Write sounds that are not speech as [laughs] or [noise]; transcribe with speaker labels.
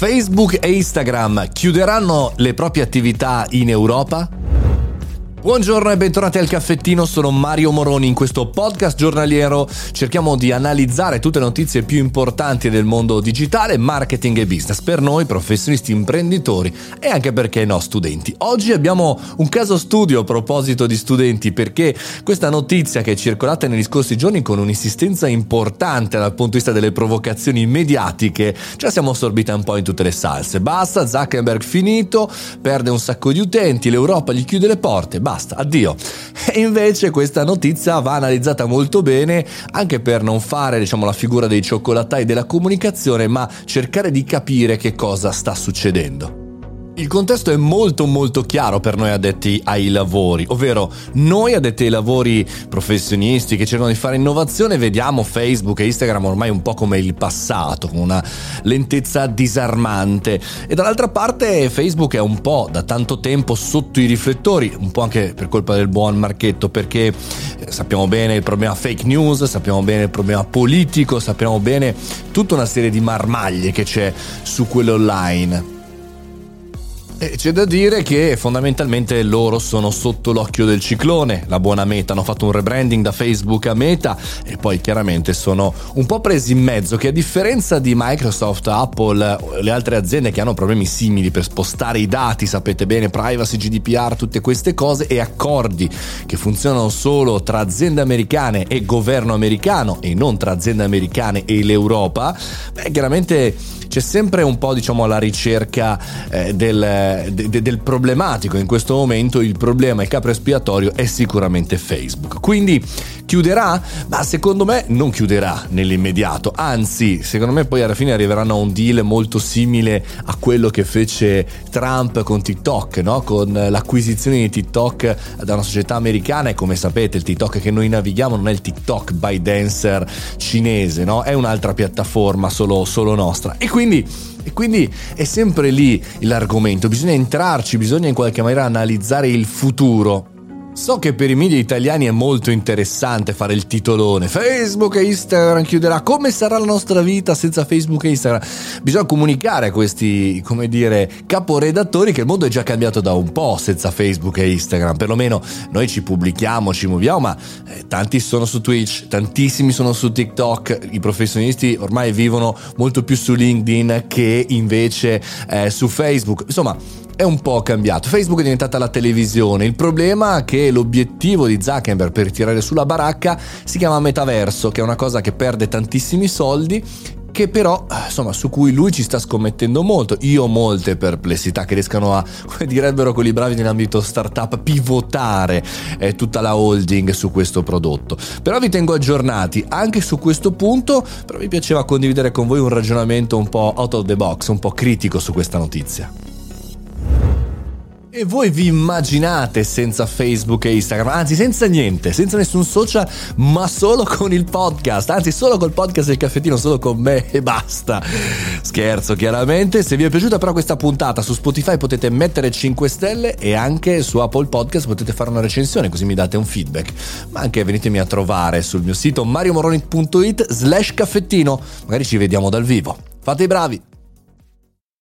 Speaker 1: Facebook e Instagram chiuderanno le proprie attività in Europa? Buongiorno e bentornati al caffettino, sono Mario Moroni. In questo podcast giornaliero cerchiamo di analizzare tutte le notizie più importanti del mondo digitale, marketing e business per noi professionisti, imprenditori e anche perché no studenti. Oggi abbiamo un caso studio a proposito di studenti perché questa notizia che è circolata negli scorsi giorni con un'insistenza importante dal punto di vista delle provocazioni mediatiche ce la siamo assorbita un po' in tutte le salse. Basta, Zuckerberg finito, perde un sacco di utenti, l'Europa gli chiude le porte basta, addio. E invece questa notizia va analizzata molto bene anche per non fare diciamo la figura dei cioccolatai della comunicazione, ma cercare di capire che cosa sta succedendo. Il contesto è molto molto chiaro per noi addetti ai lavori, ovvero noi addetti ai lavori professionisti che cercano di fare innovazione vediamo Facebook e Instagram ormai un po' come il passato, con una lentezza disarmante e dall'altra parte Facebook è un po' da tanto tempo sotto i riflettori, un po' anche per colpa del buon marchetto perché eh, sappiamo bene il problema fake news, sappiamo bene il problema politico, sappiamo bene tutta una serie di marmaglie che c'è su quello online. C'è da dire che fondamentalmente loro sono sotto l'occhio del ciclone, la buona Meta, hanno fatto un rebranding da Facebook a Meta e poi chiaramente sono un po' presi in mezzo che a differenza di Microsoft, Apple, le altre aziende che hanno problemi simili per spostare i dati, sapete bene, privacy, GDPR, tutte queste cose e accordi che funzionano solo tra aziende americane e governo americano e non tra aziende americane e l'Europa, beh chiaramente c'è sempre un po' diciamo alla ricerca eh, del, de, del problematico in questo momento il problema il capo espiatorio è sicuramente Facebook. Quindi chiuderà? Ma secondo me non chiuderà nell'immediato, anzi, secondo me poi alla fine arriveranno a un deal molto simile a quello che fece Trump con TikTok, no? con l'acquisizione di TikTok da una società americana e come sapete il TikTok che noi navighiamo non è il TikTok by Dancer cinese, no? è un'altra piattaforma solo, solo nostra. E quindi e quindi è sempre lì l'argomento, bisogna entrarci, bisogna in qualche maniera analizzare il futuro So che per i media italiani è molto interessante fare il titolone. Facebook e Instagram chiuderà. Come sarà la nostra vita senza Facebook e Instagram? Bisogna comunicare a questi, come dire, caporedattori che il mondo è già cambiato da un po' senza Facebook e Instagram. Perlomeno noi ci pubblichiamo, ci muoviamo, ma eh, tanti sono su Twitch, tantissimi sono su TikTok. I professionisti ormai vivono molto più su LinkedIn che invece eh, su Facebook. Insomma, è un po' cambiato. Facebook è diventata la televisione. Il problema è che l'obiettivo di Zuckerberg per tirare sulla baracca si chiama metaverso, che è una cosa che perde tantissimi soldi che però insomma su cui lui ci sta scommettendo molto io ho molte perplessità che riescano a [laughs] come direbbero quelli bravi nell'ambito startup pivotare eh, tutta la holding su questo prodotto però vi tengo aggiornati anche su questo punto però mi piaceva condividere con voi un ragionamento un po' out of the box un po' critico su questa notizia e voi vi immaginate senza Facebook e Instagram, anzi senza niente, senza nessun social, ma solo con il podcast, anzi solo col podcast del caffettino, solo con me e basta. Scherzo chiaramente, se vi è piaciuta però questa puntata su Spotify potete mettere 5 stelle e anche su Apple Podcast potete fare una recensione così mi date un feedback. Ma anche venitemi a trovare sul mio sito mariomoroni.it slash caffettino, magari ci vediamo dal vivo. Fate i bravi!